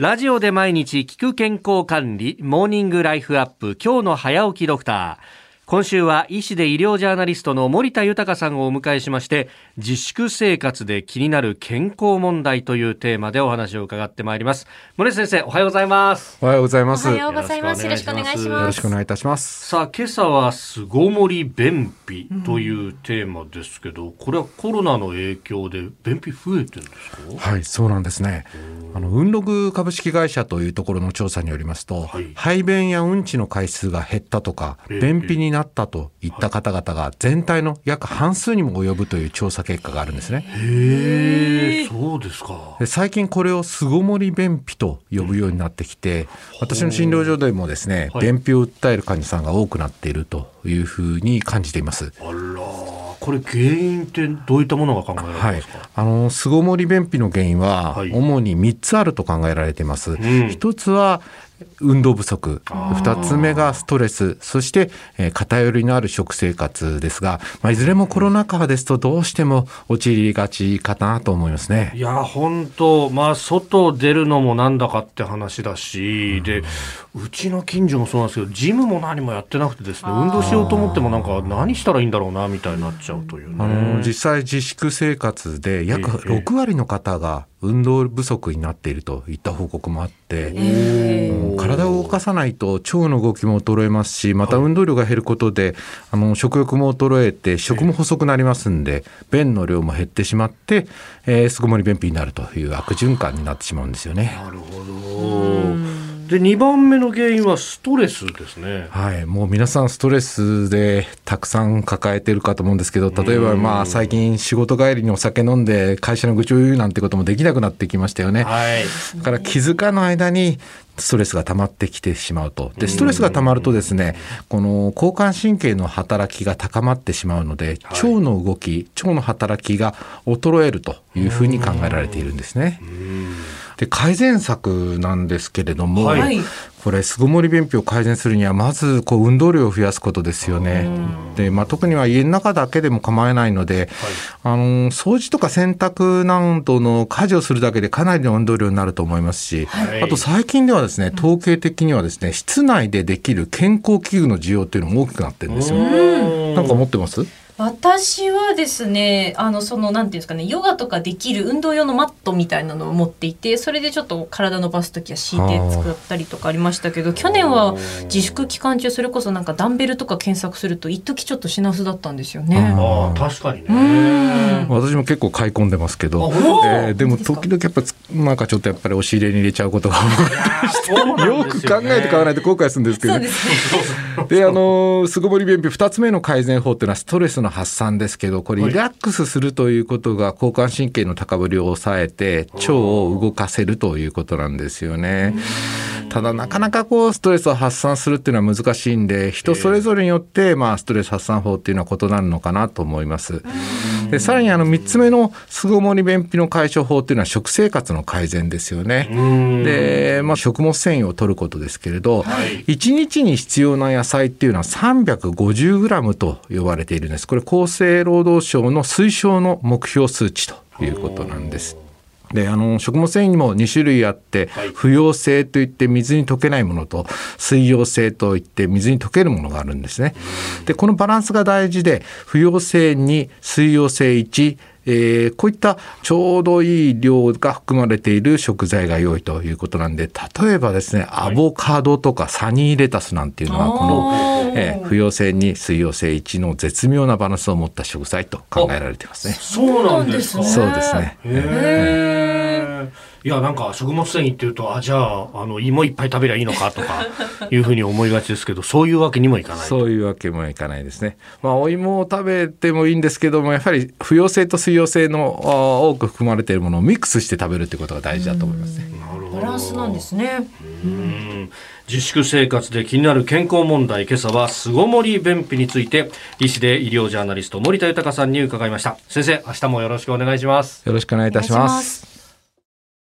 ラジオで毎日聞く健康管理、モーニングライフアップ、今日の早起きドクター。今週は医師で医療ジャーナリストの森田豊さんをお迎えしまして自粛生活で気になる健康問題というテーマでお話を伺ってまいります。森田先生おはようございます。おはようございます。おはようございます。よろしくお願いします。よろしくお願いいたします。さあ今朝は巣ごもり便秘というテーマですけど、うん、これはコロナの影響で便秘増えてるんですか？はいそうなんですね。あの運ログ株式会社というところの調査によりますと、はい、排便やうんちの回数が減ったとか便秘になったといった方々が全体の約半数にも及ぶという調査結果があるんですね。へえ、そうですか。最近これを巣ごもり便秘と呼ぶようになってきて、私の診療所でもですね、便秘を訴える患者さんが多くなっているというふうに感じています。あら。これ原因ってどういったものが考えられますか、はい、あの巣ごもり便秘の原因は主に3つあると考えられています。はい、1つは運動不足。2つ目がストレス。そして、えー、偏りのある食生活ですが、まあ、いずれもコロナ禍ですとどうしても陥りがちかなと思いますね。いや本当まあ外出るのもなんだかって話だし、うん、でうちの近所もそうなんですけどジムも何もやってなくてですね運動しようと思ってもなんか何したらいいんだろうなみたいになっちゃうという、ね、あの実際自粛生活で約6割の方が運動不足になっているといった報告もあって、体を動かさないと腸の動きも衰えますしまた運動量が減ることで、あの食欲も衰えて食も細くなりますんで便の量も減ってしまって、えー、巣ごもり便秘になるという悪循環になってしまうんですよね。なるほどで2番目の原因はストレスですね。はい、もう皆さんストレスでたくさん抱えてるかと思うんですけど、例えばまあ最近仕事帰りにお酒飲んで会社の愚痴を言うなんてこともできなくなってきましたよね。はい、だから気づかぬ間にストレスが溜まってきてしまうと。で、ストレスが溜まるとですね、この交感神経の働きが高まってしまうので、腸の動き、腸の働きが衰えるというふうに考えられているんですね。で改善策なんですけれども、はい、これ巣ごもり便秘を改善するにはまずこう運動量を増やすことですよね。で、まあ、特には家の中だけでも構えないので、はい、あの掃除とか洗濯などの家事をするだけでかなりの運動量になると思いますし、はい、あと最近ではですね統計的にはですね室内でできる健康器具の需要っていうのも大きくなってるんですよ。なんか思ってます？私はですねあのそのなんていうんですかねヨガとかできる運動用のマットみたいなのを持っていてそれでちょっと体伸ばす時は敷いて使ったりとかありましたけど去年は自粛期間中それこそなんかダンベルとか検索すると一時ちょっと品薄だったんですよね。あ確かにね。私も結構買い込んでますけど、えー、でも時々やっぱなんかちょっとやっぱり押し入れに入れちゃうことが多くて。よく考えて買わないと後悔するんですけど、ね、であの巣ごもり便秘2つ目の改善法っていうのはストレスの発散ですけどこれリラックスするということが交感神経の高ぶりを抑えて腸を動かせるということなんですよね。ただなかなかこうストレスを発散するっていうのは難しいんで人それぞれによってまあストレス発散法っていうのは異なるのかなと思います。でさらにあの3つ目の巣ごもり便秘の解消法っていうのは食生活の改善ですよね。で、まあ、食物繊維を取ることですけれど、はい、1日に必要な野菜っていうのは 350g と呼ばれているんです。これ厚生労働省の推奨の目標数値ということなんです。であの食物繊維にも2種類あって、はい、不溶性といって水に溶けないものと水溶性といって水に溶けるものがあるんですね。でこのバランスが大事で不溶性2水溶性1えー、こういったちょうどいい量が含まれている食材が良いということなんで例えばですねアボカドとかサニーレタスなんていうのはこの、えー、不溶性に水溶性1の絶妙なバランスを持った食材と考えられてますね。そうなんですね。そうですね。いやなんか食物繊維っていうとあじゃああの芋いっぱい食べりゃいいのかとか いうふうに思いがちですけどそういうわけにもいかないそういうわけもいかないですね。まあお芋を食べてもいいんですけどもやはり不溶性と水溶性の多く含まれているものをミックスして食べるってことが大事だと思いますね。バランスなんですね。うん自粛生活で気になる健康問題今朝は巣ごもり便秘について医師で医療ジャーナリスト森田豊さんに伺いました先生明日もよろしくお願いしますよろしくお願いいたします